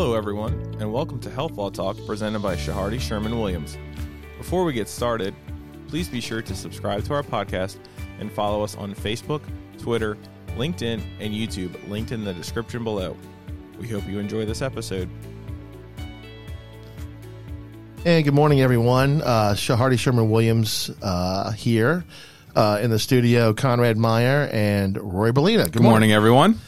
Hello, everyone, and welcome to Health Law Talk presented by Chehardy Sherman Williams. Before we get started, please be sure to subscribe to our podcast and follow us on Facebook, Twitter, LinkedIn, and YouTube, linked in the description below. We hope you enjoy this episode. And good morning, everyone. Uh, Chehardy Sherman Williams uh, here uh, in the studio. Conrad Meyer and Roy Bellina. Good, Good morning, everyone.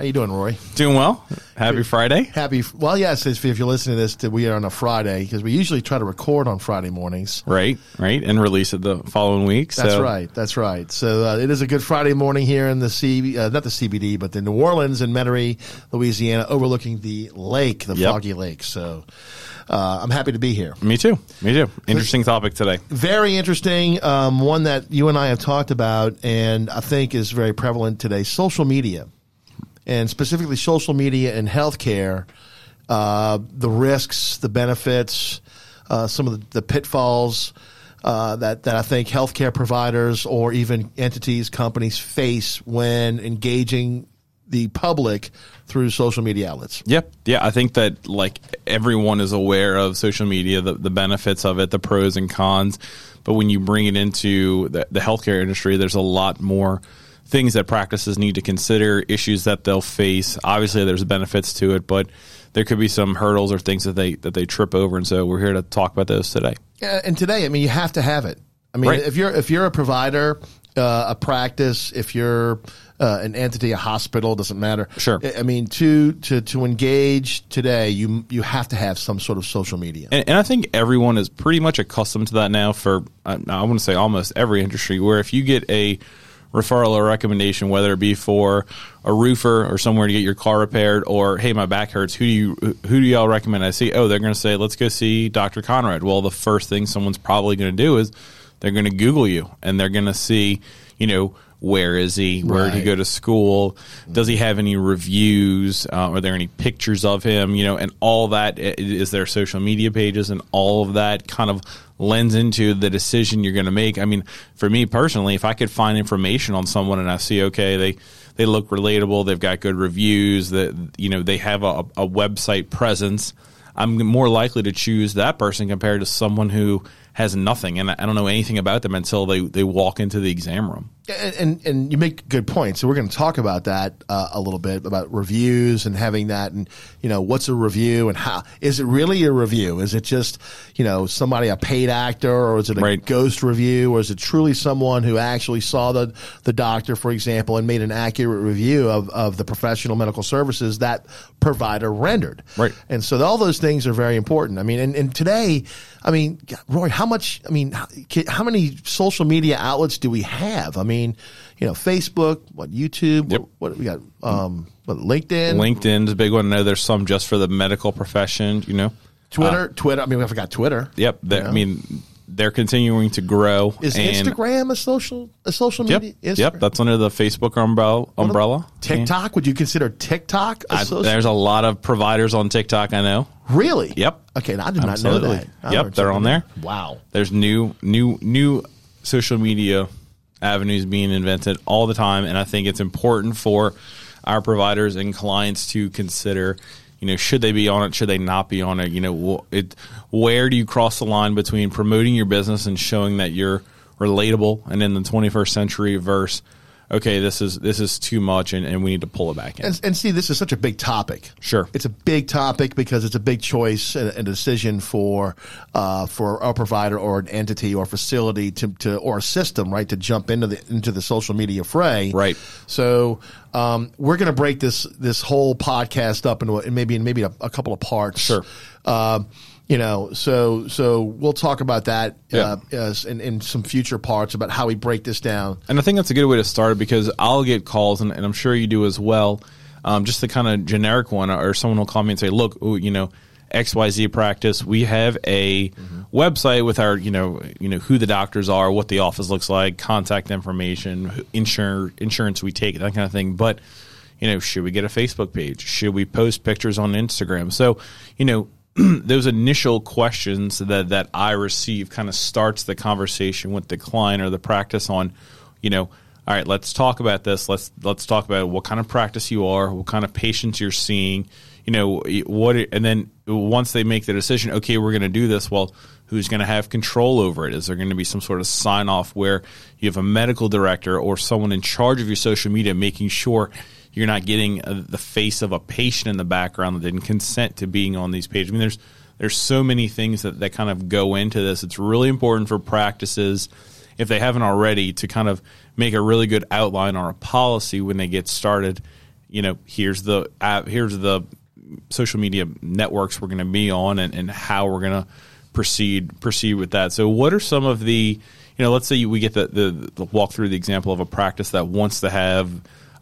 How you doing, Roy? Doing well. Happy Friday. Happy. Well, yes. If if you're listening to this, we are on a Friday because we usually try to record on Friday mornings. Right, right, and release it the following week. That's so- right. That's right. So uh, it is a good Friday morning here in the C, uh, not the CBD, but the New Orleans and Metairie, Louisiana, overlooking the lake, the Yep. foggy lake. So uh, I'm happy to be here. Me too. Me too. Interesting topic today. very interesting. Um, one that you and I have talked about, and I think is very prevalent today: social media, and specifically social media and healthcare. Uh, the risks, the benefits, uh, some of the, the pitfalls uh, that that I think healthcare providers or even entities, companies face when engaging the public through social media outlets. Yep. Yeah, I think that like everyone is aware of social media, the, the benefits of it, the pros and cons. But when you bring it into the, the healthcare industry, there's a lot more things that practices need to consider, issues that they'll face. Obviously, there's benefits to it, but there could be some hurdles or things that they that they trip over. And so we're here to talk about those today. Yeah, and today, I mean, you have to have it. I mean, Right. if you're if you're a provider, uh, a practice, if you're uh, an entity, a hospital, doesn't matter. Sure. I- I mean, to to to engage today, you you have to have some sort of social media. And, and I think everyone is pretty much accustomed to that now for, uh, I want to say almost every industry, where if you get a referral or recommendation, whether it be for a roofer or somewhere to get your car repaired or, hey, my back hurts, who do you, who do y'all recommend I see? Oh, they're going to say, let's go see Dr. Conrad. Well, the first thing someone's probably going to do is they're going to Google you and they're going to see, you know, where is he? Where did he go to school? Does he have any reviews? Uh, are there any pictures of him? You know, and all that is there social media pages and all of that kind of lends into the decision you're going to make. I mean, for me personally, if I could find information on someone and I see, okay, they, they look relatable, they've got good reviews, that, you know, they have a, a website presence, I'm more likely to choose that person compared to someone who has nothing and I I don't know anything about them until they, they walk into the exam room. And, and and you make good points. So we're going to talk about that uh, a little bit about reviews and having that, and you know, what's a review and how is it really a review? Is it just you know somebody a paid actor, or is it a Right. ghost review, or is it truly someone who actually saw the the doctor, for example, and made an accurate review of of the professional medical services that provider rendered? Right. And so all those things are very important. I mean, and, and today, I mean, Roy, how much? I mean, how, how many social media outlets do we have? I mean, you know, Facebook, what YouTube, Yep. what, what we got? Um, what, LinkedIn, LinkedIn's a big one. I know there's some just for the medical profession, you know. Twitter, Twitter. I mean, we forgot Twitter. Yep. You know? I mean, they're continuing to grow. is Instagram a social a social media? Yep. Instagram? That's under the Facebook umbrella. umbrella. TikTok. Would you consider TikTok a I- social? there's a lot of providers on TikTok. I know. really? Yep. Okay, I did not know that. I Yep, they're on there. Wow. There's new, new, new social media avenues being invented all the time, and I think it's important for our providers and clients to consider. You know, should they be on it? Should they not be on it? You know, it, where do you cross the line between promoting your business and showing that you're relatable and in the 21st century versus okay, this is this is too much and, and we need to pull it back in. And, and see, this is such a big topic. Sure. it's a big topic because it's a big choice and a decision for uh, for a provider or an entity or facility to, to or a system, right, to jump into the into the social media fray. Right. So um, we're going to break this this whole podcast up into a- maybe in maybe a, a couple of parts. Sure. Um, you know, so so we'll talk about that Yeah. uh, as in, in some future parts about how we break this down. And I think that's a good way to start because I'll get calls, and, and I'm sure you do as well. Um, just the kind of generic one, or someone will call me and say, "Look, ooh, you know, XYZ practice, we have a website with our, you know, you know who the doctors are, what the office looks like, contact information, insure insurance we take, that kind of thing. But you know, should we get a Facebook page? Should we post pictures on Instagram? So, you know, those initial questions that that I receive kind of starts the conversation with the client or the practice on, you know, all right, let's talk about this. Let's let's talk about what kind of practice you are, what kind of patients you're seeing. you know what and then once they make the decision okay we're going to do this well who's going to have control over it is there going to be some sort of sign off where you have a medical director or someone in charge of your social media making sure you're not getting uh, the face of a patient in the background that didn't consent to being on these pages. I mean there's there's so many things that, that kind of go into this. It's really important for practices if they haven't already to kind of make a really good outline or a policy when they get started. You know here's the app here's the social media networks we're going to be on and, and how we're going to proceed proceed with that. So, what are some of the you know, let's say we get the, the, the walk through the example of a practice that wants to have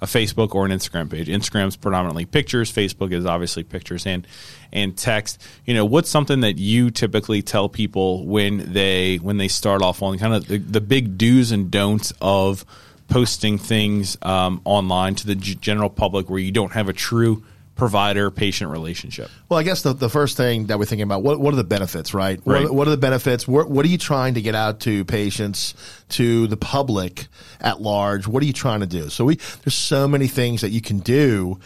a Facebook or an Instagram page. Instagram's predominantly pictures. Facebook is obviously pictures and and text. You know, what's something that you typically tell people when they when they start off on kind of the, the big do's and don'ts of posting things um, online to the g- general public where you don't have a true provider patient relationship? Well, I guess the, the first thing that we're thinking about what what are the benefits, right? What, Right. Are, what are the benefits? What, what are you trying to get out to patients, to the public at large? What are you trying to do? So we there's so many things that you can do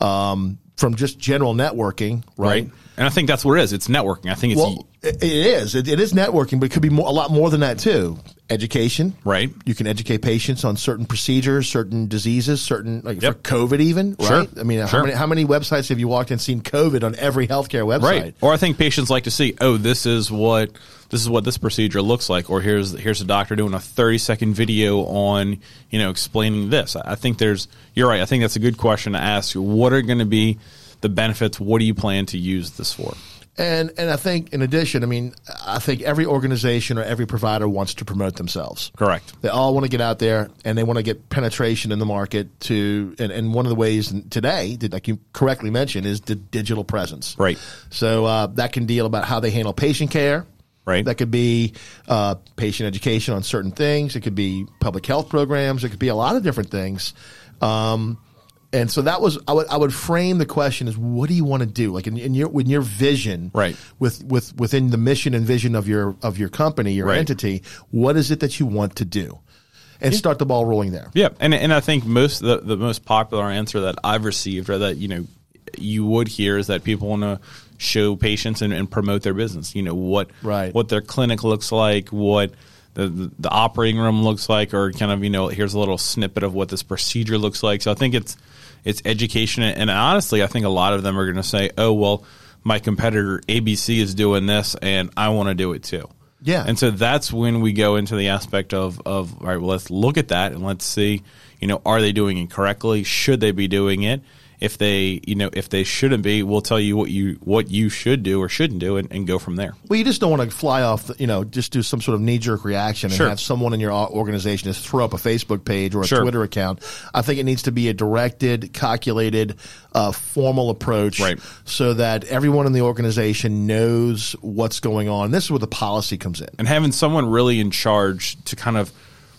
um, from just general networking, right? Right. And I think that's what it is. It's networking. I think it's Well, it, is. It, it is networking, but it could be more, a lot more than that too. Education, Right. You can educate patients on certain procedures, certain diseases, certain like Yep. for COVID, even Sure. right. I mean, how many how many websites have you walked and seen COVID on every healthcare website? right. Or I think patients like to see, oh, this is what this is what this procedure looks like, or here's here's a doctor doing a 30 second video on you know explaining this. I think there's you're right. I think that's a good question to ask. What are going to be the benefits? What do you plan to use this for? And and I think in addition, I mean, I think every organization or every provider wants to promote themselves. Correct. They all want to get out there and they want to get penetration in the market to and, and one of the ways today, that, like you correctly mentioned, is the digital presence. Right. So uh, that can deal about how they handle patient care. Right. That could be uh, patient education on certain things. It could be public health programs. It could be a lot of different things. Um, and so that was I would I would frame the question as what do you want to do like in, in your with your vision Right. with with within the mission and vision of your of your company your Right. entity what is it that you want to do and start the ball rolling there Yeah, and and I think most the the most popular answer that I've received or that you know you would hear is that people want to show patients and, and promote their business. You know what Right. what their clinic looks like, what the, operating room looks like, or kind of you know here's a little snippet of what this procedure looks like. So I think it's it's education, and honestly, I think a lot of them are going to say, oh well, my competitor ABC is doing this, and I want to do it too. Yeah. And so that's when we go into the aspect of, of all right, well, let's look at that and let's see, you know, are they doing it correctly? Should they be doing it? If they, you know, if they shouldn't be, we'll tell you what you what you should do or shouldn't do, and, and go from there. Well, you just don't want to fly off, the, you know, just do some sort of knee jerk reaction and Sure. have someone in your organization just throw up a Facebook page or a Sure. Twitter account. I think it needs to be a directed, calculated, uh, formal approach Right. so that everyone in the organization knows what's going on. This is where the policy comes in. And having someone really in charge to kind of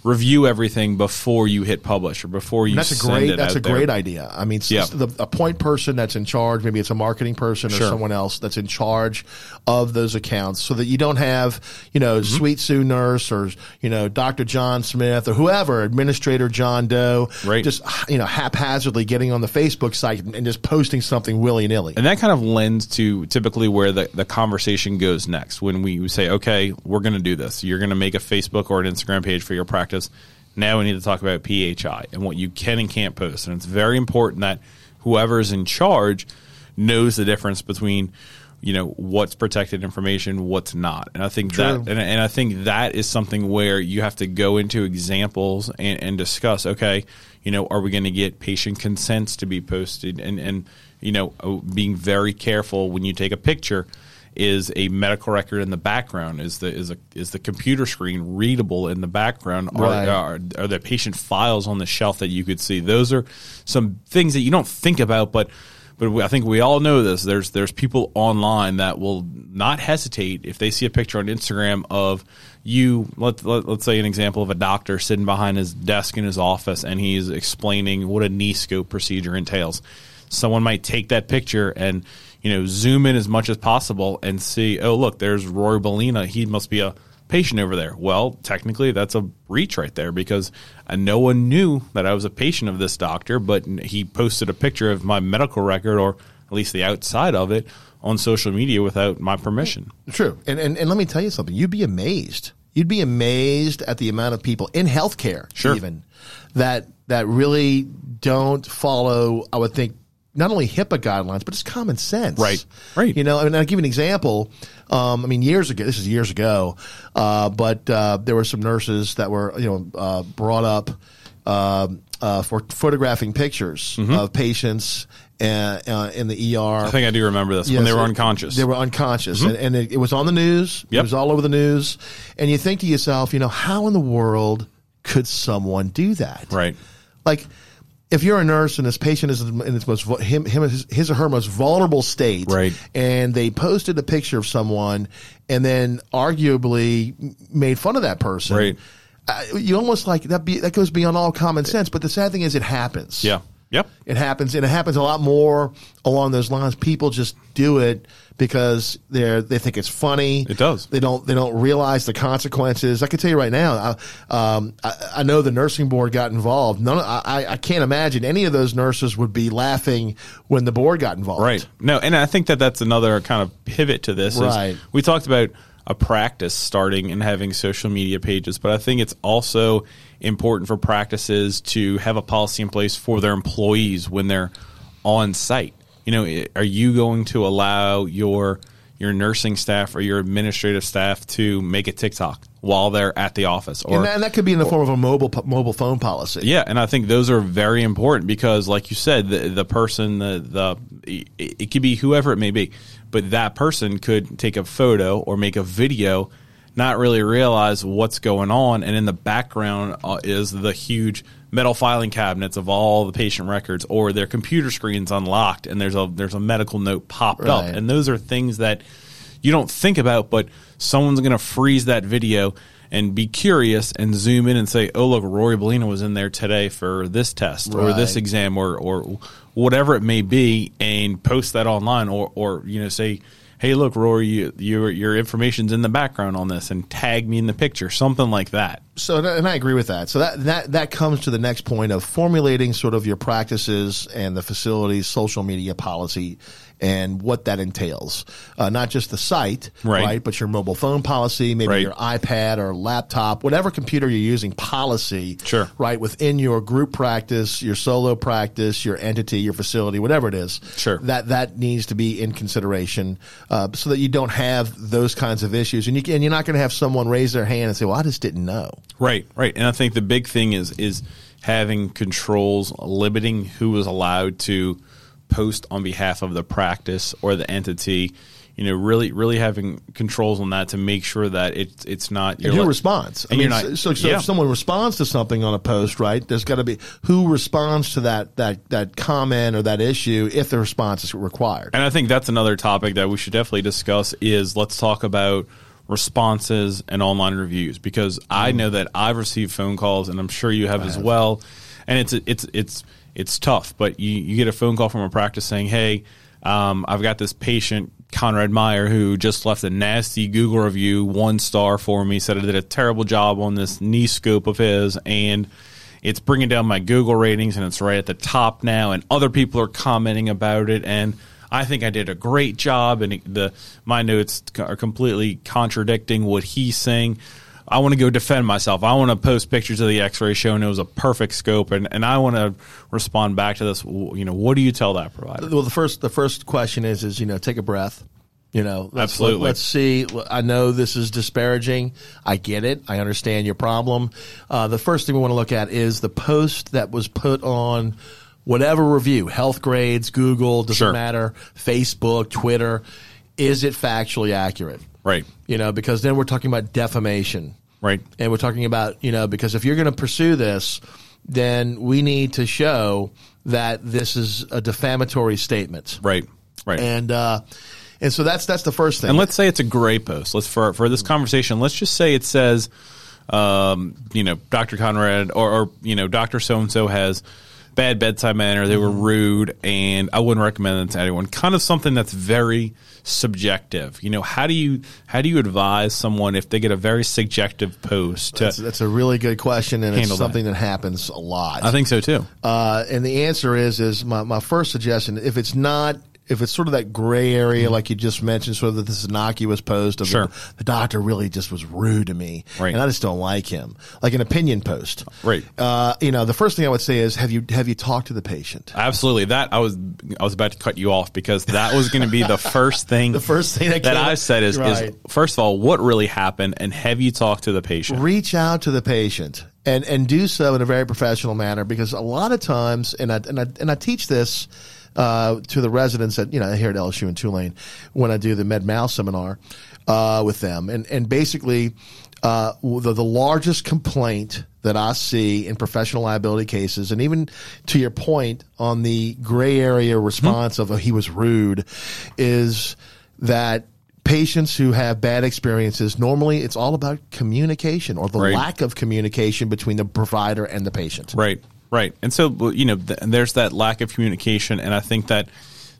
review everything before you hit publish or before you That's a great. it That's a there. great idea. I mean, Yeah. the, a point person that's in charge. Maybe it's a marketing person or Sure. someone else that's in charge of those accounts, so that you don't have you know Mm-hmm. Sweet Sue Nurse or you know Dr. John Smith or whoever Administrator John Doe, Right. Just you know haphazardly getting on the Facebook site and just posting something willy nilly. And that kind of lends to typically where the, the conversation goes next. When we say, okay, we're going to do this. You're going to make a Facebook or an Instagram page for your practice. Now we need to talk about PHI and what you can and can't post. And it's very important that whoever's in charge knows the difference between you know what's protected information what's not and i think True. that and, and i think that is something where you have to go into examples and, and discuss okay you know are we going to get patient consents to be posted and and you know uh, being very careful when you take a picture is a medical record in the background is the is a is the computer screen readable in the background Right. are, are are there patient files on the shelf that you could see those are some things that you don't think about but but we, I think we all know this. There's there's people online that will not hesitate if they see a picture on Instagram of you. Let, let let's say an example of a doctor sitting behind his desk in his office and he's explaining what a knee scope procedure entails. Someone might take that picture and you know zoom in as much as possible and see. Oh look, there's Rory Bellina. He must be a patient over there. Well, technically, that's a breach right there because uh, no one knew that I was a patient of this doctor, but he posted a picture of my medical record or at least the outside of it, on social media without my permission. True. And, and, and let me tell you something. You'd be amazed. You'd be amazed at the amount of people in healthcare, Sure. even, that, that really don't follow, I would think, not only HIPAA guidelines, but it's common sense. Right. Right. You know, I mean, I'll give you an example. Um, I mean, years ago, this is years ago, uh, but, uh, there were some nurses that were, you know, uh, brought up, um, uh, for photographing pictures of patients, uh, uh, in the ER. I think I do remember this when they were unconscious. They were unconscious, and, and it, it was on the news. It was all over the news, and you think to yourself, you know, how in the world could someone do that? right. Like, if you're a nurse and this patient is in its most him, him his, his or her most vulnerable state, Right. and they posted a picture of someone, and then arguably made fun of that person, Right. Uh, you almost like that. Be, that goes beyond all common sense. But the sad thing is, it happens. Yeah. Yep. It happens, and it happens a lot more along those lines. People just do it because they're they think it's funny. It does. They don't they don't realize the consequences. I can tell you right now. I, um, I, I know the nursing board got involved. None. I, I- can't imagine any of those nurses would be laughing when the board got involved. Right. No, and I think that that's another kind of pivot to this. is Right. we talked about a practice starting and having social media pages, but I think it's also important for practices to have a policy in place for their employees when they're on site. You know, are you going to allow your your nursing staff or your administrative staff to make a TikTok while they're at the office or And that, and that could be in the form of a mobile mobile phone policy. yeah, and I think those are very important because, like you said, the the person, the the it, it could be whoever it may be, but that person could take a photo or make a video, not really realize what's going on, and in the background uh, is the huge metal filing cabinets of all the patient records, or their computer screens unlocked, and there's a there's a medical note popped up, and those are things that you don't think about, but someone's going to freeze that video and be curious and zoom in and say, "Oh, look, Rory Bellina was in there today for this test or this exam or or whatever it may be," and post that online, or or you know say. Hey, look, Rory, you, your your information's in the background on this, and tag me in the picture, something like that. So, and I agree with that. So that that that comes to the next point of formulating sort of your practices and the facility's social media policy and what that entails. Uh, not just the site, Right. But your mobile phone policy, maybe Right. your iPad or laptop, whatever computer you're using, policy, Sure. right? Within your group practice, your solo practice, your entity, your facility, whatever it is, Sure. That that needs to be in consideration uh, so that you don't have those kinds of issues, and you and you're not going to have someone raise their hand and say, "Well, I just didn't know." Right, right. And I think the big thing is is having controls limiting who is allowed to post on behalf of the practice or the entity. You know, really, really having controls on that to make sure that it's it's not And who like- responds? I and mean, not- so, so yeah. if someone responds to something on a post, right? There's got to be who responds to that that that comment or that issue if the response is required. And I think that's another topic that we should definitely discuss is let's talk about responses and online reviews because I mm. know that I've received phone calls and I'm sure you have as well. And it's it's it's it's tough, but you, you get a phone call from a practice saying, "Hey, um, I've got this patient Conrad Meyer who just left a nasty Google review, one star for me, said I did a terrible job on this knee scope of his, and it's bringing down my Google ratings, and it's right at the top now, and other people are commenting about it, and I think I did a great job, and the my notes are completely contradicting what he's saying. I want to go defend myself. I want to post pictures of the X-ray showing it was a perfect scope, and, and I want to respond back to this. You know, what do you tell that provider? Well, the first the first question is is you know take a breath. You know, let's, Absolutely. Let, us see. I know this is disparaging. I get it. I understand your problem. Uh, the first thing we want to look at is the post that was put on whatever review, health grades, Google, doesn't Sure. matter, Facebook, Twitter. Is it factually accurate? Right, You know, because then we're talking about defamation. Right, And we're talking about, you know, because if you're going to pursue this, then we need to show that this is a defamatory statement. right, right. And uh and so that's that's the first thing. And let's say it's a gray post. Let's for for this conversation. Let's just say it says, um, you know, Dr. Conrad or, or you know, Doctor So and So has bad bedside manner. They were rude, and I wouldn't recommend that to anyone. Kind of something that's very subjective. You know, how do you how do you advise someone if they get a very subjective post? To, that's, that's a really good question and it's Handle that. something that. happens a lot. I think so too. Uh, and the answer is is my, my first suggestion if it's not if it's sort of that gray area, like you just mentioned, sort of this innocuous post of Sure. the, the doctor really just was rude to me, Right. and I just don't like him, like an opinion post, Right. Uh, you know, the first thing I would say is, have you have you talked to the patient? Absolutely. That I was I was about to cut you off because that was going to be the first thing. The first thing that that I said is, Right. is first of all, what really happened, and have you talked to the patient? reach out to the patient and and do so in a very professional manner because a lot of times and I and I, and I teach this uh, to the residents at you know here at LSU and Tulane when I do the Med Mal seminar uh, with them. And and basically uh, the the largest complaint that I see in professional liability cases and even to your point on the gray area response of oh, he was rude is that patients who have bad experiences normally it's all about communication or the Right. lack of communication between the provider and the patient. Right, right. And so you know, th- there's that lack of communication, and I think that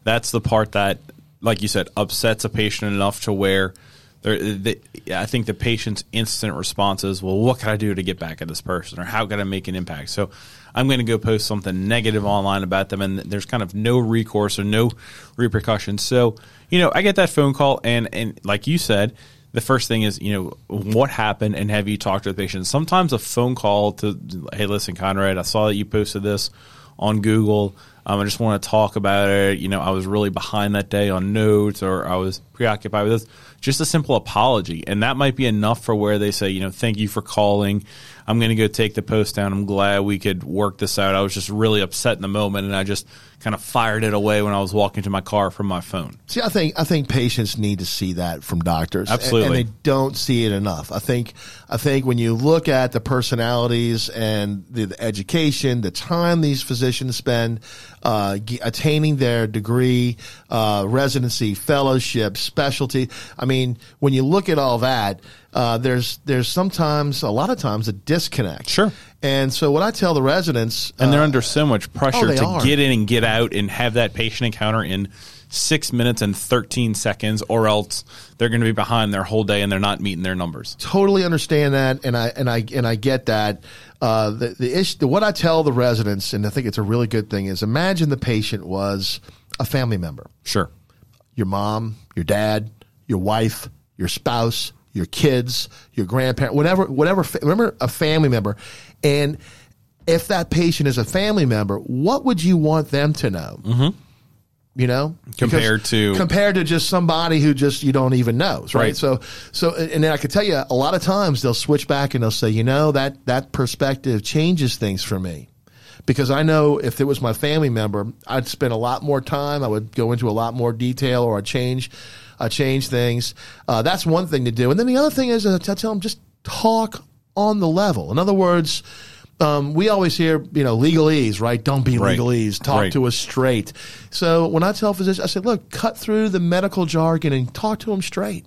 that's the part that, like you said, upsets a patient enough to where. there- The, I think the patient's instant response is, "Well, what can I do to get back at this person, or how can I make an impact?" So, I'm going to go post something negative online about them, and there's kind of no recourse or no repercussions. So, you know, I get that phone call, and and like you said, the first thing is, you know, what happened and have you talked to the patient? Sometimes a phone call to, hey, listen, Conrad, I saw that you posted this on Google. Um, I just want to talk about it. You know, I was really behind that day on notes or I was preoccupied with this. Just a simple apology. And that might be enough for where they say, you know, thank you for calling. I'm going to go take the post down. I'm glad we could work this out. I was just really upset in the moment and I just kind of fired it away when I was walking to my car from my phone. See, I think I think patients need to see that from doctors, Absolutely. and, and they don't see it enough. I think I think when you look at the personalities and the, the education, the time these physicians spend uh, ge- attaining their degree, uh, residency, fellowship, specialty. I mean, when you look at all that, uh, there's there's sometimes a lot of times a disconnect. Sure. And so what I tell the residents, and they're uh, under so much pressure oh, to are. get in and get out and have that patient encounter in six minutes and 13 seconds or else they're going to be behind their whole day and they're not meeting their numbers totally understand that, and I and I and I get that. Uh, the the issue, what I tell the residents, and I think it's a really good thing, is imagine the patient was a family member, sure your mom, your dad, your wife, your spouse, your kids, your grandparent, whatever, whatever. Remember a family member, and if that patient is a family member, what would you want them to know? Mm-hmm. You know, Compared Because- to- compared to just somebody who just you don't even know, right? Right. So, so, and then I could tell you a lot of times they'll switch back and they'll say, you know, that that perspective changes things for me. Because I know if it was my family member, I'd spend a lot more time. I would go into a lot more detail, or I'd change, I change things. Uh, that's one thing to do. And then the other thing is, uh, I tell them just talk on the level. In other words, um, we always hear, you know, legalese, right? Don't be Right. legalese. Talk Right. to us straight. So when I tell physicians, I say, look, cut through the medical jargon and talk to them straight.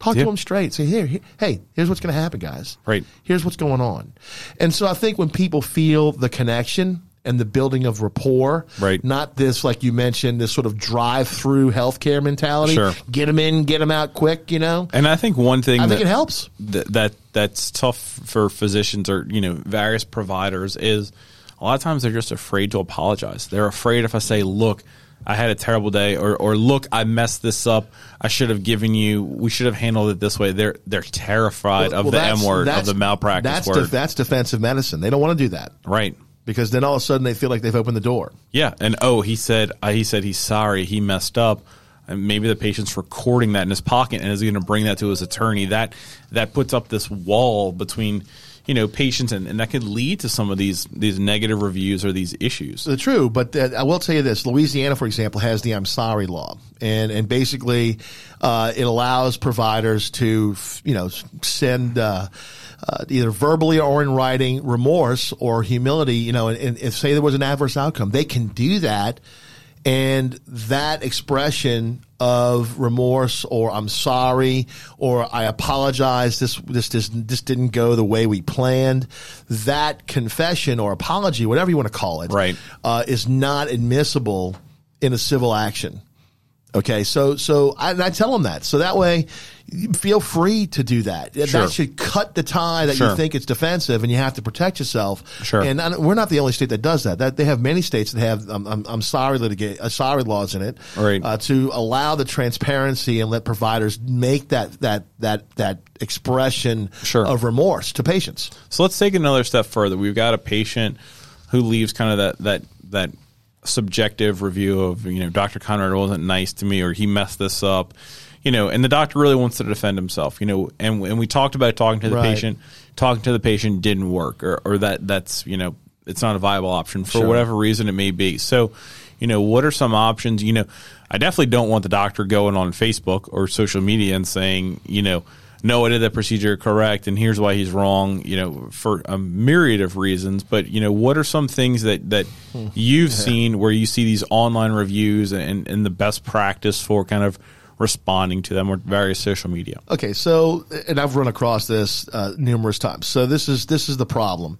Talk Yeah. to them straight. Say, here, here hey, here's what's going to happen, guys. Right. Here's what's going on. And so I think when people feel the connection and the building of rapport, Right. not this, like you mentioned, this sort of drive through healthcare mentality, Sure. get them in, get them out quick, you know, and i think one thing I that, think it helps. that that that's tough for physicians or you know various providers is a lot of times they're just afraid to apologize. They're afraid if I say, "Look, I had a terrible day," or "or look, I messed this up. I should have given you. We should have handled it this way." They're they're terrified of Well, the M word of the malpractice that's word. def- that's defensive medicine. They don't want to do that right. Because then all of a sudden they feel like they've opened the door. Yeah, and oh, he said uh, he said he's sorry, he messed up. And maybe the patient's recording that in his pocket and is going to bring that to his attorney. That that puts up this wall between you know patients and, and that could lead to some of these these negative reviews or these issues. Uh, True, but uh, I will tell you this: Louisiana, for example, has the "I'm sorry" law, and and basically, uh, it allows providers to, you know, send uh, either verbally or in writing remorse or humility. You know, and, and if say there was an adverse outcome, they can do that, and that expression of remorse or I'm sorry or I apologize this this this, this didn't go the way we planned that confession or apology whatever you want to call it Right. uh, is not admissible in a civil action Okay, so so I, and I tell them that. So that way, you feel free to do that. Sure. That should cut the tie that Sure. you think it's defensive, and you have to protect yourself. Sure. And I, we're not the only state that does that. That they have many states that have um, I'm, I'm sorry litigate uh, sorry laws in it Right. uh, to allow the transparency and let providers make that that that that expression Sure. of remorse to patients. So let's take another step further. We've got a patient who leaves kind of that that that subjective review of you know Dr. Conrad wasn't nice to me or he messed this up, you know, and the doctor really wants to defend himself, you know, and and we talked about talking to the Right. patient, talking to the patient didn't work or or that that's you know it's not a viable option for Sure. whatever reason it may be. So, you know, what are some options? You know, I definitely don't want the doctor going on Facebook or social media and saying, you know, no, I did that procedure correct, and here's why he's wrong. You know, for a myriad of reasons. But you know, what are some things that that you've seen where you see these online reviews and and the best practice for kind of responding to them or various social media? Okay, so and I've run across this uh, numerous times. So this is this is the problem.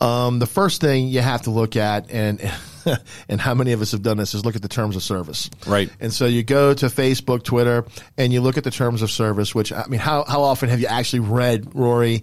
Um, the first thing you have to look at, and and how many of us have done this, is look at the terms of service. Right. And so you go to Facebook, Twitter, and you look at the terms of service. Which I mean, how how often have you actually read Rory?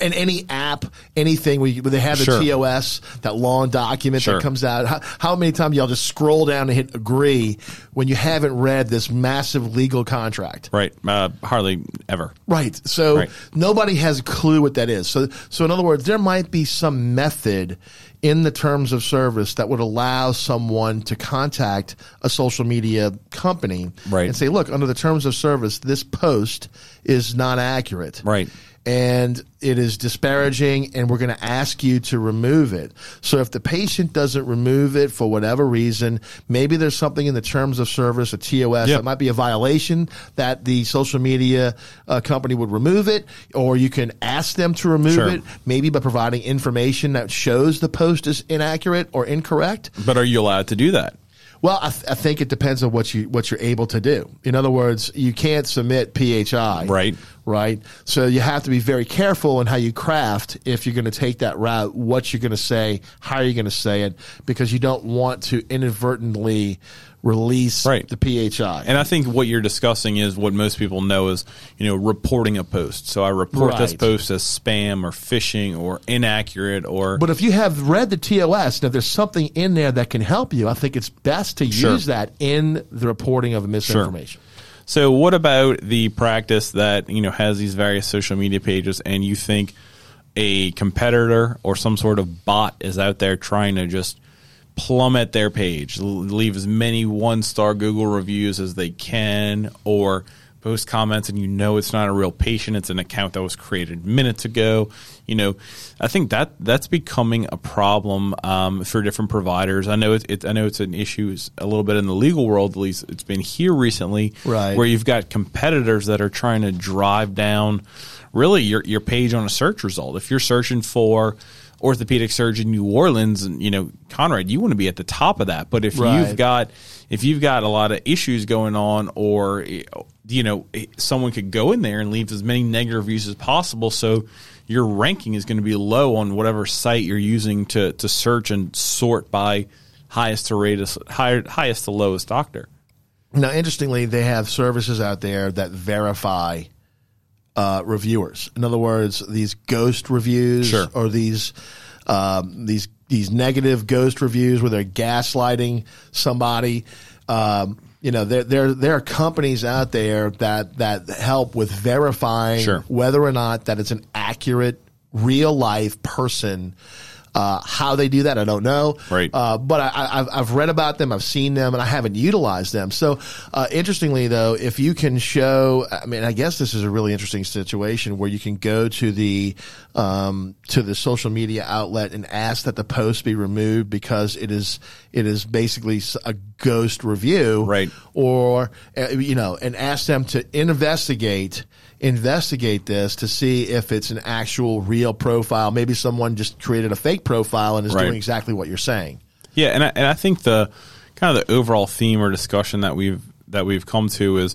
And any app, anything where, you, where they have the Sure. TOS, that long document Sure. that comes out. How, how many times y'all just scroll down and hit agree when you haven't read this massive legal contract? Right, uh, hardly ever. Right. So Right. nobody has a clue what that is. So, so in other words, there might be some method in the terms of service that would allow someone to contact a social media company Right. and say, look, under the terms of service, this post is not accurate. Right. And it is disparaging, and we're going to ask you to remove it. So, if the patient doesn't remove it for whatever reason, maybe there's something in the terms of service, a TOS, Yep. that might be a violation that the social media uh, company would remove it, or you can ask them to remove Sure. it, maybe by providing information that shows the post is inaccurate or incorrect. But are you allowed to do that? Well, I, th- I think it depends on what you what you're able to do. In other words, you can't submit PHI, Right. Right. So you have to be very careful in how you craft if you're going to take that route. What you're going to say, how you're going to say it, because you don't want to inadvertently release Right. the PHI. And I think what you're discussing is what most people know is, you know, reporting a post. So I report this post as spam or phishing or inaccurate or But if you have read the TOS, and if there's something in there that can help you, I think it's best to Sure. use that in the reporting of misinformation. So what about the practice that, you know, has these various social media pages and you think a competitor or some sort of bot is out there trying to just plummet their page, leave as many one-star Google reviews as they can or post comments and you know it's not a real patient, it's an account that was created minutes ago. You know, I think that that's becoming a problem um, for different providers. I know it's, it, I know it's an issue a little bit in the legal world. At least it's been here recently, Right. Where you've got competitors that are trying to drive down really your your page on a search result. If you're searching for orthopedic surgeon in New Orleans, and you know Conrad, you want to be at the top of that. But if Right. you've got if you've got a lot of issues going on, or you know someone could go in there and leave as many negative reviews as possible, so your ranking is going to be low on whatever site you're using to to search and sort by highest to higher, highest to lowest doctor. Now, interestingly, they have services out there that verify uh, reviewers. In other words, these ghost reviews Sure. or these um, these these negative ghost reviews where they're gaslighting somebody. Um, you know, there there there are companies out there that that help with verifying Sure. whether or not that it's an accurate, real life person. Uh, how they do that, I don't know. Right. Uh, but I, I, I've, I've read about them, I've seen them, and I haven't utilized them. So, uh, interestingly, though, if you can show, I mean, I guess this is a really interesting situation where you can go to the um, to the social media outlet and ask that the post be removed because it is it is basically a ghost review, Right. Or uh, you know, and ask them to investigate investigate this to see if it's an actual real profile. Maybe someone just created a fake profile and is Right. doing exactly what you're saying. Yeah, and I, and I think the kind of the overall theme or discussion that we've that we've come to is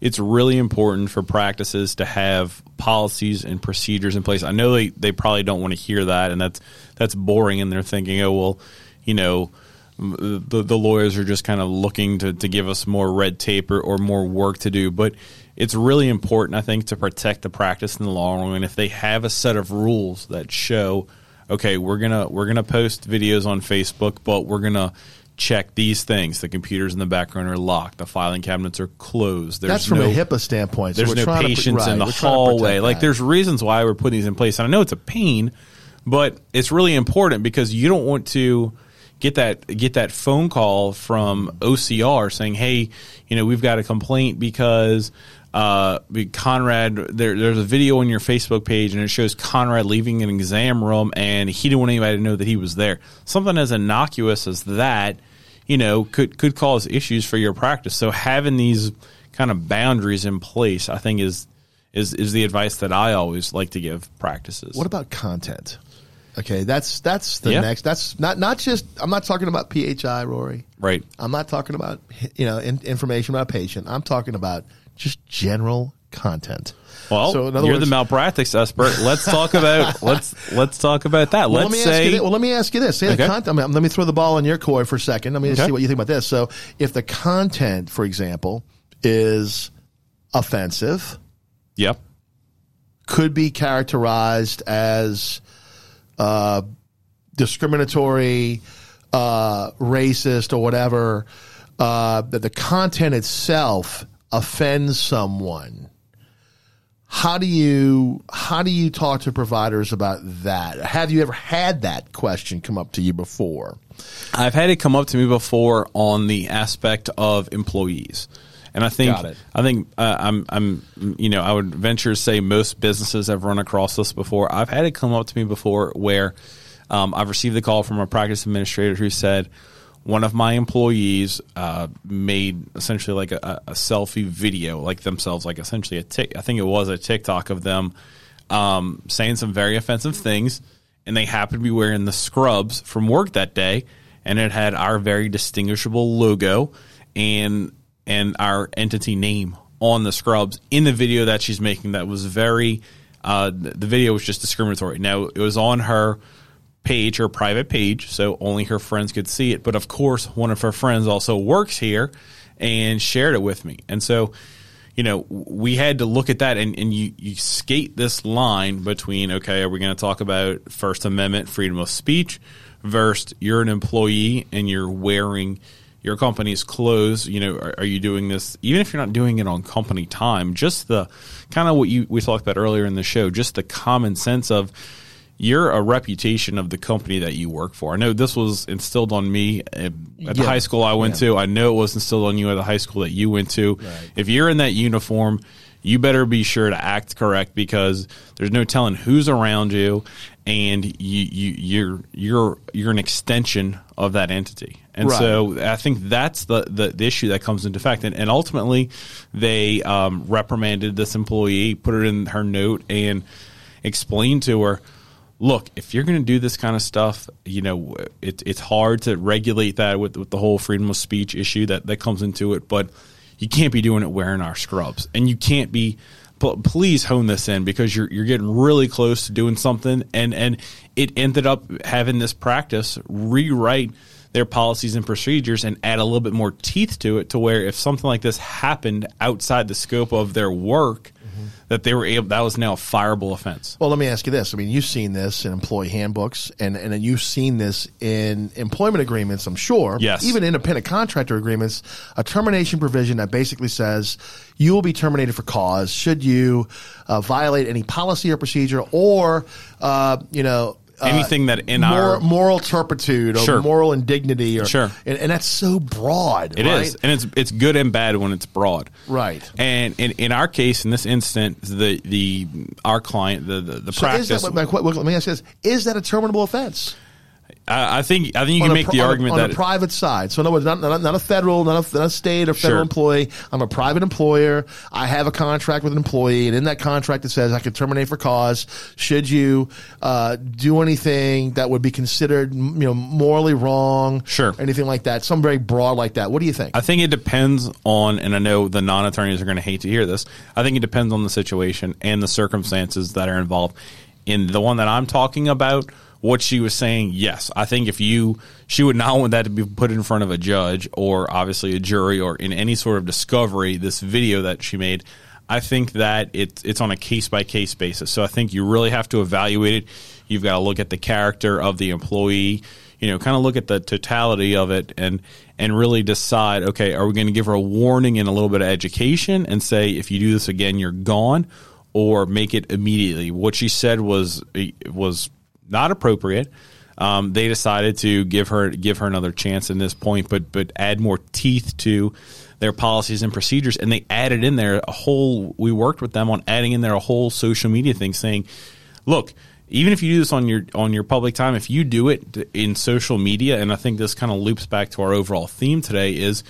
it's really important for practices to have policies and procedures in place. I know they, they probably don't want to hear that, and that's that's boring, and they're thinking, oh well, you know, the, the lawyers are just kind of looking to, to give us more red tape or, or more work to do. But it's really important, I think, to protect the practice in the long run. And if they have a set of rules that show, okay, we're gonna we're gonna post videos on Facebook, but we're gonna check these things. The computers in the background are locked. The filing cabinets are closed. There's That's from no, a HIPAA standpoint. So there's no patients to right, in the we're trying to protect hallway. Like that. there's reasons why we're putting these in place. And I know it's a pain, but it's really important because you don't want to get that get that phone call from OCR saying, "Hey, you know, we've got a complaint because uh, Conrad, there, there's a video on your Facebook page and it shows Conrad leaving an exam room and he didn't want anybody to know that he was there. Something as innocuous as that, you know, could could cause issues for your practice. So having these kind of boundaries in place, I think, is is is the advice that I always like to give practices. What about content? Okay, that's that's the Yeah. next. That's not not just. I'm not talking about PHI, Rory. right? I'm not talking about you know in, information about a patient. I'm talking about just general content. Well, So, in other you're words- the malpractice expert. Let's talk about let's let's talk about that. Well, let's let me say ask you. This, well, let me ask you this. Say the Okay. content. I mean, let me throw the ball in your court for a second. Let me Okay. see what you think about this. So, if the content, for example, is offensive, yep, could be characterized as uh, discriminatory, uh, racist, or whatever, uh, that the content itself offends someone. How do you how do you talk to providers about that? Have you ever had that question come up to you before? I've had it come up to me before on the aspect of employees, and I think I think uh, I'm I'm you know I would venture to say most businesses have run across this before. I've had it come up to me before where um, I've received a call from a practice administrator who said one of my employees uh, made essentially like a, a selfie video, like themselves, like essentially a tick. I think it was a TikTok of them um, saying some very offensive things, and they happened to be wearing the scrubs from work that day, and it had our very distinguishable logo and and our entity name on the scrubs in the video that she's making. That was very. Uh, the video was just discriminatory. Now it was on her page, her private page, so only her friends could see it. But of course, one of her friends also works here and shared it with me. And so, you know, we had to look at that and, and you, you skate this line between, okay, are we going to talk about First Amendment freedom of speech versus you're an employee and you're wearing your company's clothes, you know, are, are you doing this, even if you're not doing it on company time, just the kind of what you, we talked about earlier in the show, just the common sense of, you're a reputation of the company that you work for. I know this was instilled on me at at the Yeah. high school I went Yeah. to. I know it was instilled on you at the high school that you went to. If you're in that uniform, you better be sure to act correct because there's no telling who's around you, and you, you you're you're you're an extension of that entity. And Right. so I think that's the, the, the issue that comes into effect. And, and ultimately, they um, reprimanded this employee, put it in her note, and explained to her, look, if you're going to do this kind of stuff, you know, it, it's hard to regulate that with, with the whole freedom of speech issue that, that comes into it, but you can't be doing it wearing our scrubs. And you can't be, please hone this in because you're, you're getting really close to doing something. And, and it ended up having this practice rewrite their policies and procedures and add a little bit more teeth to it to where if something like this happened outside the scope of their work, that they were able, that was now a fireable offense. Well, let me ask you this. I mean, you've seen this in employee handbooks and, and you've seen this in employment agreements, I'm sure. Yes. Even independent contractor agreements, a termination provision that basically says you will be terminated for cause should you uh, violate any policy or procedure or, uh, you know, uh, Anything that in our- moral turpitude or Sure. moral indignity or Sure. and, and that's so broad It is, right? and it's it's good and bad when it's broad. Right. And in, in our case, in this instant, the the our client, the the, the So is practice, that, what- what- let me ask you this: Is that a terminable offense? I, think I think you can make pri- the on a- argument on that a private side. So in other words, not, not, not a federal, not a, not a state or federal Sure. employee. I'm a private employer. I have a contract with an employee, and in that contract it says I can terminate for cause should you uh, do anything that would be considered, you know, morally wrong. Sure. anything like that. Some very broad like that. What do you think? I think it depends on, and I know the non attorneys are going to hate to hear this. I think it depends on the situation and the circumstances that are involved. In the one that I'm talking about, what she was saying, yes, I think if you, she would not want that to be put in front of a judge or obviously a jury or in any sort of discovery. This video that she made, I think that it, it's on a case by case basis. So I think you really have to evaluate it. You've got to look at the character of the employee. You know, kind of look at the totality of it and and really decide. Okay, are we going to give her a warning and a little bit of education and say if you do this again, you're gone, or make it immediately? What she said was was not appropriate. Um, they decided to give her give her another chance in this point, but but add more teeth to their policies and procedures, and they added in there a whole. We worked with them on adding in there a whole social media thing, saying, "Look, even if you do this on your on your public time, if you do it in social media, and I think this kind of loops back to our overall theme today is."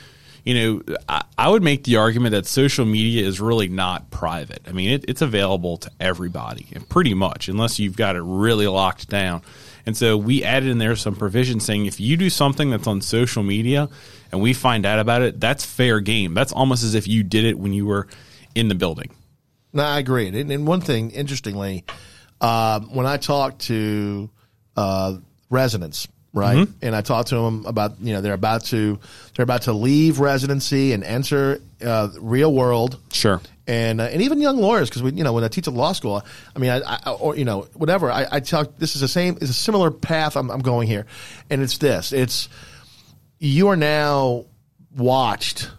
You know, I, I would make the argument that social media is really not private. I mean, it, it's available to everybody, pretty much, unless you've got it really locked down. And so we added in there some provision saying if you do something that's on social media and we find out about it, that's fair game. That's almost as if you did it when you were in the building. No, I agree. And, and one thing, interestingly, uh, when I talk to uh, residents, right, mm-hmm. and I talk to them about you know they're about to they're about to leave residency and enter uh, real world, sure, and uh, and even young lawyers because we you know when I teach at law school, I mean I, I or you know whatever I, I talk this is the same it's a similar path I'm, I'm going here, and it's this it's you are now watched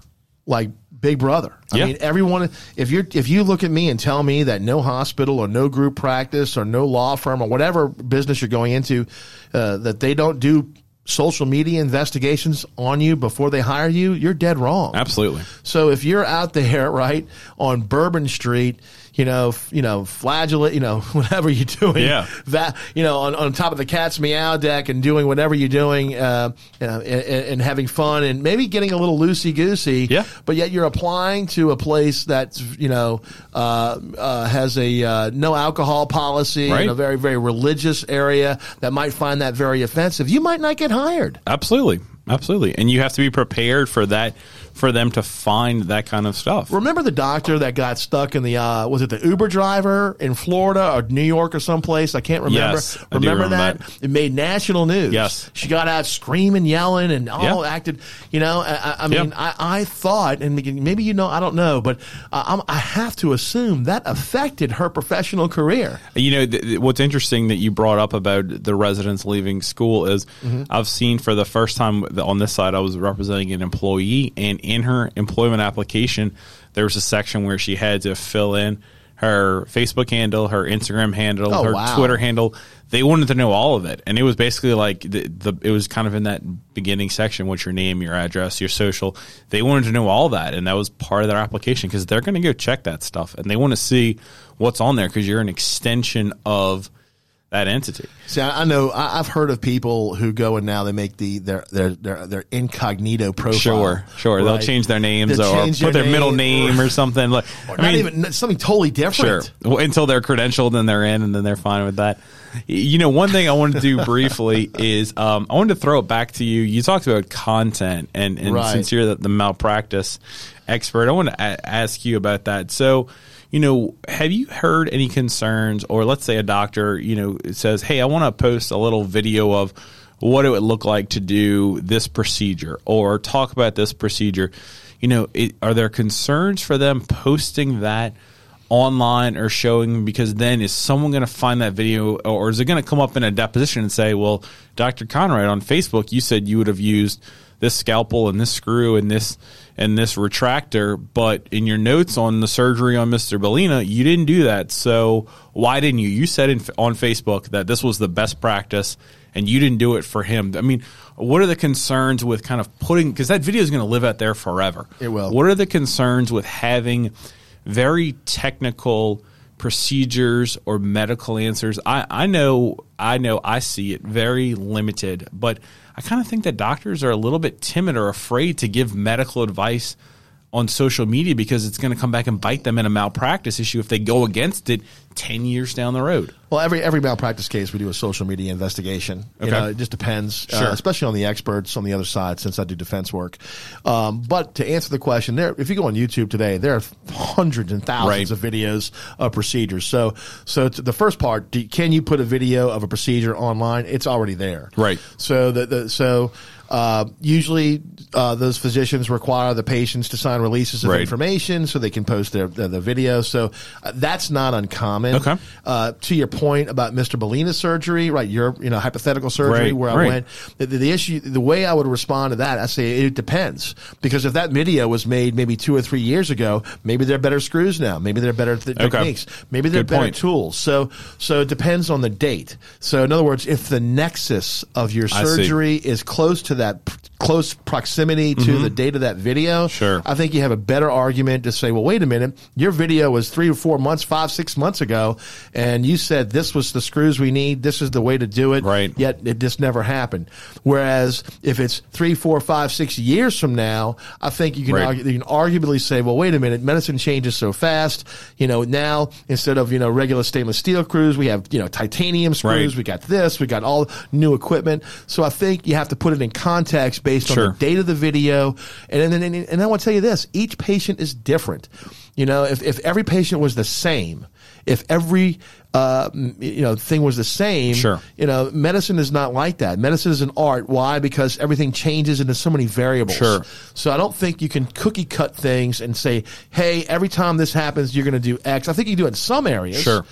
like Big Brother. I yeah. mean, everyone. If you if you look at me and tell me that no hospital or no group practice or no law firm or whatever business you're going into, uh, that they don't do social media investigations on you before they hire you, you're dead wrong. Absolutely. So if you're out there, right, on Bourbon Street, you know, f- you know, flagellate, you know, whatever you're doing, yeah. that, you know, on, on top of the cat's meow deck and doing whatever you're doing, uh, you know, and, and, having fun and maybe getting a little loosey goosey. Yeah. But yet you're applying to a place that's, you know, uh, uh, has a uh, no alcohol policy right. in a very, very religious area that might find that very offensive. You might not get hired. Absolutely. Absolutely. And you have to be prepared for that for them to find that kind of stuff. Remember the doctor that got stuck in the uh, was it the Uber driver in Florida or New York or someplace? I can't remember. Yes, remember, remember that? that? It made national news. Yes, she got out screaming, yelling, and all acted. You know, I, I mean, I, I, thought, and maybe you know, I don't know, but uh, i have to assume that affected her professional career. You know, th- what's interesting that you brought up about the residents leaving school is mm-hmm. I've seen for the first time on this side I was representing an employee and in her employment application, there was a section where she had to fill in her Facebook handle, her Instagram handle, oh, her wow. Twitter handle. They wanted to know all of it, and it was basically like the, the it was kind of in that beginning section: what's your name, your address, your social. They wanted to know all that, and that was part of their application because they're going to go check that stuff, and they want to see what's on there because you're an extension of that entity. See, I, know I, have heard of people who go and now they make the their their their, their incognito profile. Sure, sure. Right? They'll change their names They'll or put their name, middle name or, or something. Like, or not mean, even something totally different. Sure. Until they're credentialed and they're in, and then they're fine with that. You know, one thing I wanted to do briefly is um, I wanted to throw it back to you. You talked about content, and, and right. since you're the, the malpractice expert, I want to a- ask you about that. So you know, have you heard any concerns, or let's say a doctor, you know, says, "Hey, I want to post a little video of what it would look like to do this procedure, or talk about this procedure." You know, it, are there concerns for them posting that? online or showing because then is someone going to find that video or is it going to come up in a deposition and say well dr conrad on facebook you said you would have used this scalpel and this screw and this and this retractor, but in your notes on the surgery on Mr. Bellina, you didn't do that. So why didn't you? You said in, on Facebook that this was the best practice and you didn't do it for him. I mean, what are the concerns with kind of putting because that video is going to live out there forever. It will. What are the concerns with having very technical procedures or medical answers? I, I know I know I see it very limited, but I kind of think that doctors are a little bit timid or afraid to give medical advice on social media because it's going to come back and bite them in a malpractice issue if they go against it 10 years down the road. Well, every every malpractice case we do a social media investigation. You Okay. know, it just depends, uh, especially on the experts on the other side, since I do defense work. Um, but to answer the question, there, if you go on YouTube today, there are hundreds and thousands Right. of videos of procedures. So, so to the first part, do, can you put a video of a procedure online? It's already there. Right. So the, the so. Uh, usually, uh, those physicians require the patients to sign releases of Right. information so they can post their the, the video. So uh, that's not uncommon. Okay. Uh, to your point about Mr. Bellina's surgery, right? Your you know hypothetical surgery Right, where I right. went. The, the issue, the way I would respond to that, I say it depends because if that video was made maybe two or three years ago, maybe they're better screws now. Maybe they're better th- Okay. techniques. Maybe they're Good better point. tools. So so it depends on the date. So in other words, if the nexus of your surgery is close to that. Close proximity to the date of that video. Mm-hmm. Sure. I think you have a better argument to say, well, wait a minute, your video was three or four months, five, six months ago, and you said this was the screws we need, this is the way to do it, Right. yet it just never happened. Whereas if it's three, four, five, six years from now, I think you can Right. argue, you can arguably say, well, wait a minute, medicine changes so fast. You know, now instead of you know regular stainless steel screws, we have you know titanium screws. Right. We got this, we got all new equipment. So I think you have to put it in context based on Sure. the date of the video, and then and, and I want to tell you this: each patient is different. You know, if if every patient was the same, if every uh, you know thing was the same, Sure. you know, medicine is not like that. Medicine is an art. Why? Because everything changes into so many variables. Sure. So I don't think you can cookie cut things and say, "Hey, every time this happens, you're going to do X." I think you do it in some areas. Sure.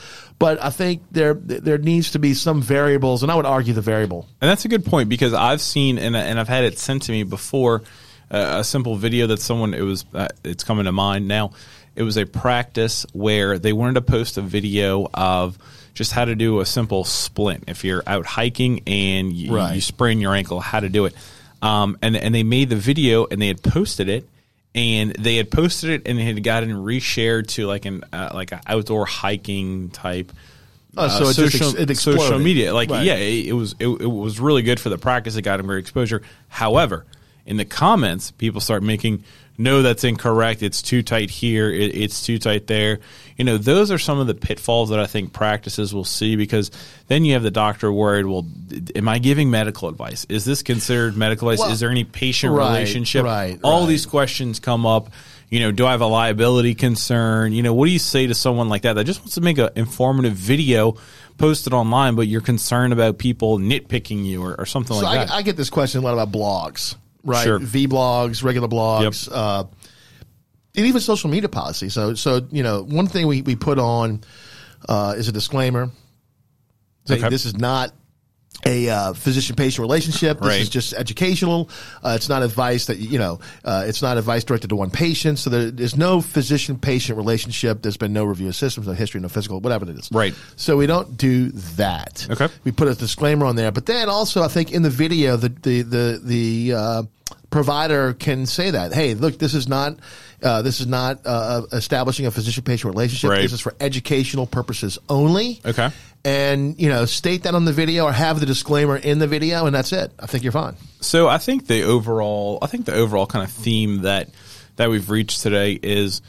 But I think there there needs to be some variables, and I would argue the variable. And that's a good point because I've seen and, and I've had it sent to me before uh, a simple video that someone it was uh, it's coming to mind now. It was a practice where they wanted to post a video of just how to do a simple splint if you're out hiking and you, Right. you sprain your ankle, how to do it. Um, and and they made the video and they had posted it and they had posted it and it had gotten reshared to like an uh, like an outdoor hiking type Oh, so it just ex- it social media. Like, Right. yeah, it, it was it, it was really good for the practice. It got him great exposure. However, in the comments, people start making no, that's incorrect. It's too tight here. It, it's too tight there. You know, those are some of the pitfalls that I think practices will see because then you have the doctor worried. Well, am I giving medical advice? Is this considered medical advice? Well, Is there any patient right, relationship? right, All right. these questions come up. You know, do I have a liability concern? You know, what do you say to someone like that that just wants to make an informative video, post it online, but you're concerned about people nitpicking you or, or something So like I, that? I get this question a lot about blogs, right? Sure. V blogs, regular blogs, uh, and even social media policy. So, so you know, one thing we, we put on uh, is a disclaimer. Okay. This is not a uh, physician-patient relationship. This Right. is just educational. Uh, it's not advice that you know. Uh, it's not advice directed to one patient. So there, there's no physician-patient relationship. There's been no review of systems, no history, no physical, whatever it is. Right. So we don't do that. Okay. We put a disclaimer on there, but then also I think in the video the the the the uh, provider can say that, hey, look, this is not. Uh, this is not uh, establishing a physician-patient relationship. Right. This is for educational purposes only. Okay. And you know, state that on the video or have the disclaimer in the video, and that's it. I think you're fine. So I think the overall, I think the overall kind of theme that that we've reached today is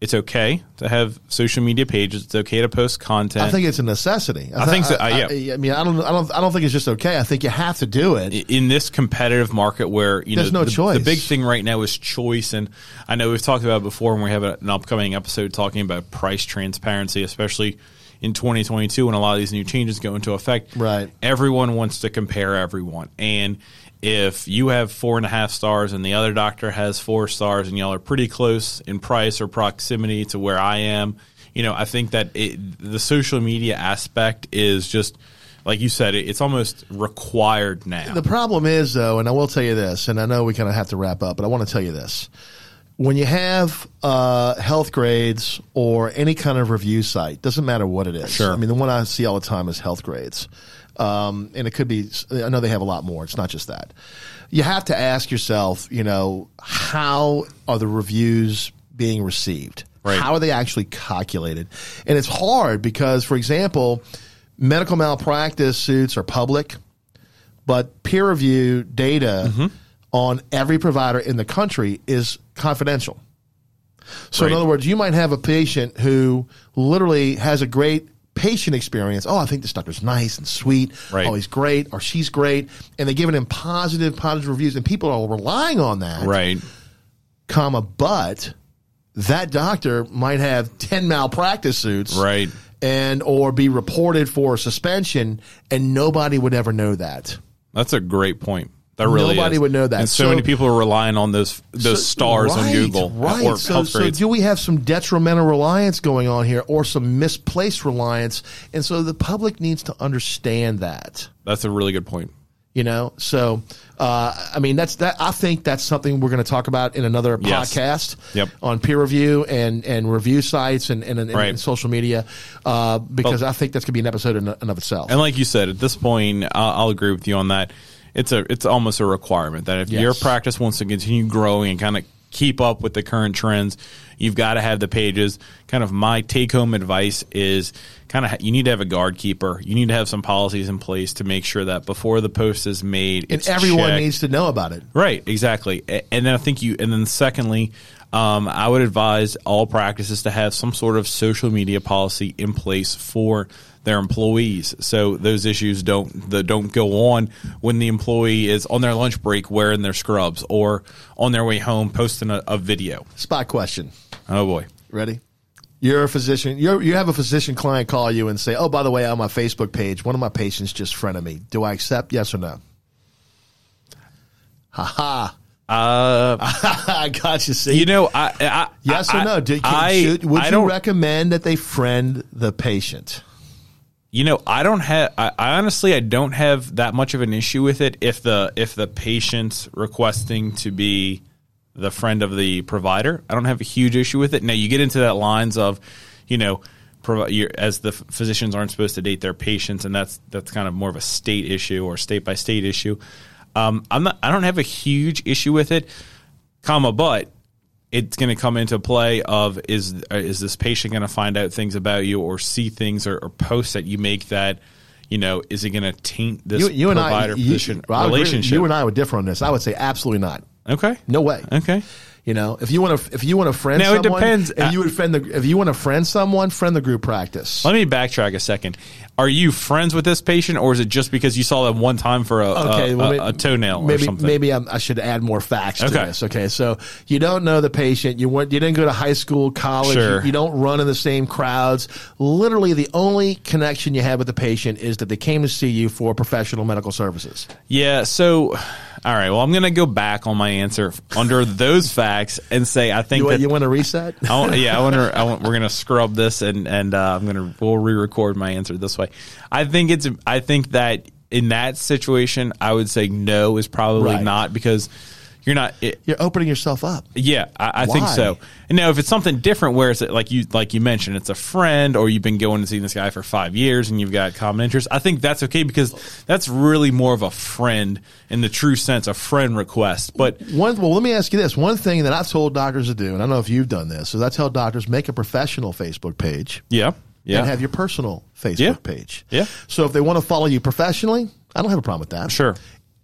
it's okay to have social media pages. It's okay to post content. I think it's a necessity. I think so, uh, yeah. I, I mean, I don't. I don't. I don't think it's just okay. I think you have to do it. in this competitive market where you There's know no the, choice. the big thing right now is choice and i know we've talked about it before and we have an upcoming episode talking about price transparency especially in 2022 when a lot of these new changes go into effect Right. everyone wants to compare everyone and if you have four and a half stars and the other doctor has four stars and y'all are pretty close in price or proximity to where i am you know i think that it, the social media aspect is just like you said, it, it's almost required now. The problem is, though, and I will tell you this, and I know we kind of have to wrap up, but I want to tell you this. When you have uh, health grades or any kind of review site, doesn't matter what it is. Sure. I mean, the one I see all the time is health grades. Um, and it could be, I know they have a lot more. It's not just that. You have to ask yourself, you know, how are the reviews being received? Right. How are they actually calculated? And it's hard because, for example, medical malpractice suits are public but peer review data Mm-hmm. on every provider in the country is confidential. So in other words, you might have a patient who literally has a great patient experience. Oh, I think this doctor's nice and sweet. Right. Oh, he's great or she's great. And they're giving him positive, positive reviews and people are relying on that. Right. Comma, but that doctor might have 10 malpractice suits. Right. And or be reported for suspension and nobody would ever know that. That's a great point. That really Nobody is. would know that. And so, So- many people are relying on those those So- stars on Google Right. or so, so do we have some detrimental reliance going on here or some misplaced reliance? And so the public needs to understand that. That's a really good point. You know, so uh, I mean that's that. I think that's something we're going to talk about in another Yes. podcast Yep. on peer review and and review sites and and, and, Right. and social media uh, because I think that's going to be an episode in, and of itself. And like you said, at this point, I'll, I'll agree with you on that. It's a it's almost a requirement that if Yes. your practice wants to continue growing and kind of keep up with the current trends, you've got to have the pages. Kind of my take home advice is kind of you need to have a guard keeper. You need to have some policies in place to make sure that before the post is made, and everyone checked. needs to know about it. Right, exactly. And then I think you, and then secondly, um, I would advise all practices to have some sort of social media policy in place for their employees, so those issues don't the, don't go on when the employee is on their lunch break wearing their scrubs or on their way home posting a, a video. Spot question. Oh boy, Ready? You're a physician. You you have a physician client call you and say, "Oh, by the way, on my Facebook page, one of my patients just friended me. Do I accept? Yes or no?" Ha ha! uh, I got you. See, you know, I, I yes I, or no? Do, can, I, should, would I you recommend that they friend the patient? You know, I don't have. I, I honestly, I don't have that much of an issue with it if the if the patient's requesting to be the friend of the provider. I don't have a huge issue with it. Now you get into that lines of, you know, as the physicians aren't supposed to date their patients, and that's that's kind of more of a state issue or state by state issue. Um, I'm not. I don't have a huge issue with it, comma, but it's going to come into play of is uh, is this patient going to find out things about you or see things or, or posts that you make that you know is it going to taint this You, you and I, provider you, relationship? You and I would differ on this. I would say absolutely not. okay, No way. okay, You know, if you want to, if you want to friend Now, it depends. If you would friend the, if you want to friend someone, friend the group practice. Let me backtrack a second. Are you friends with this patient, or is it just because you saw them one time for a, Okay, a, well, a- a toenail maybe, or something? Maybe I'm, I should add more facts to Okay. this. Okay, so you don't know the patient. You went. You didn't go to high school, college. Sure. You, you don't run in the same crowds. Literally, the only connection you have with the patient is that they came to see you for professional medical services. Yeah. So, all right. Well, I'm going to go back on my answer under those facts and say I think You, that you want to reset? I want, yeah, I want to. I want, we're gonna scrub this and and uh, I'm gonna we'll re-record my answer this way. I think it's. I think that in that situation, I would say no is probably Right. not because you're not. It, You're opening yourself up. yeah, I, I think so. And now, if it's something different, where it's like you like you mentioned, it's a friend, or you've been going and seeing this guy for five years, and you've got common interests. I think that's okay because that's really more of a friend in the true sense, a friend request. But One, well, let me ask you this. One thing that I've told doctors to do, and I don't know if you've done this, is I tell doctors make a professional Facebook page. yeah, yeah, and have your personal Facebook Yeah. page. Yeah. So if they want to follow you professionally, I don't have a problem with that. sure,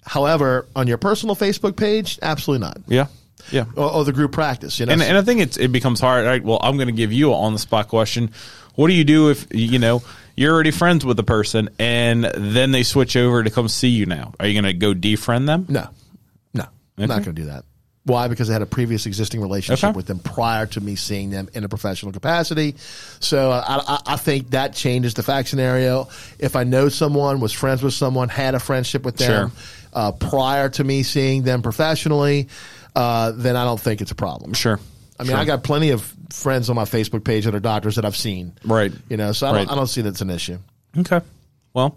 However, on your personal Facebook page, absolutely not. yeah, yeah. Or, or the group practice, you know. And, and I think it's it becomes hard. Right? Well, I'm going to give you an on the spot question. What do you do if you know you're already friends with the person and then they switch over to come see you now? Are you going to go defriend them? no, no, I'm not going to do that. Why? Because I had a previous existing relationship Okay. with them prior to me seeing them in a professional capacity. So uh, I, I, I think that changes the fact scenario. If I know someone, was friends with someone, had a friendship with them Sure. Uh, prior to me seeing them professionally, uh, then I don't think it's a problem. Sure. I mean, Sure. I got plenty of friends on my Facebook page that are doctors that I've seen. Right. You know, so I Right. don't, I don't see that's an issue. Okay. Well,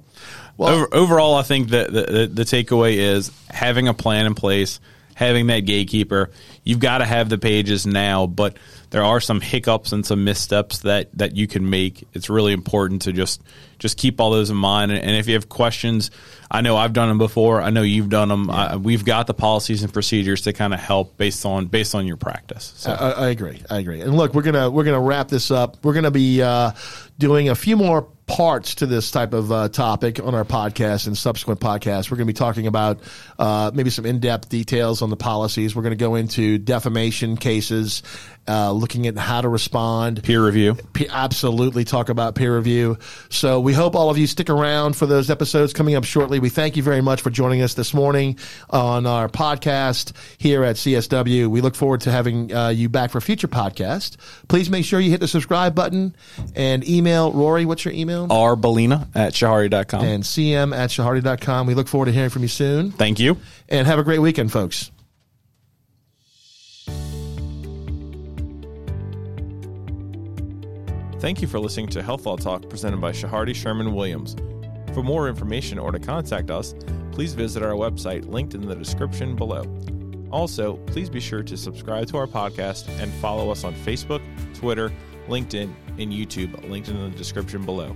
Well- over, overall, I think that the, the, the takeaway is having a plan in place, having that gatekeeper. You've got to have the pages now, but there are some hiccups and some missteps that, that you can make. It's really important to just just keep all those in mind. And, and if you have questions, I know I've done them before. I know you've done them. Uh, we've got the policies and procedures to kind of help based on based on your practice. So. I, I agree. I agree. And look, we're gonna we're gonna wrap this up. We're gonna be uh, doing a few more parts to this type of uh, topic on our podcast and subsequent podcasts. We're going to be talking about uh, maybe some in depth details on the policies. We're going to go into defamation cases, uh, looking at how to respond. Peer review. Absolutely talk about peer review. So we hope all of you stick around for those episodes coming up shortly. We thank you very much for joining us this morning on our podcast here at CSW. We look forward to having uh, you back for future podcasts. Please make sure you hit the subscribe button and email Rory. What's your email? Rbelina at chehardy.com. And cm at chehardy.com. We look forward to hearing from you soon. Thank you. And have a great weekend, folks. Thank you for listening to Health Law Talk presented by Chehardy Sherman Williams. For more information or to contact us, please visit our website linked in the description below. Also, please be sure to subscribe to our podcast and follow us on Facebook, Twitter, LinkedIn, and YouTube, linked in the description below.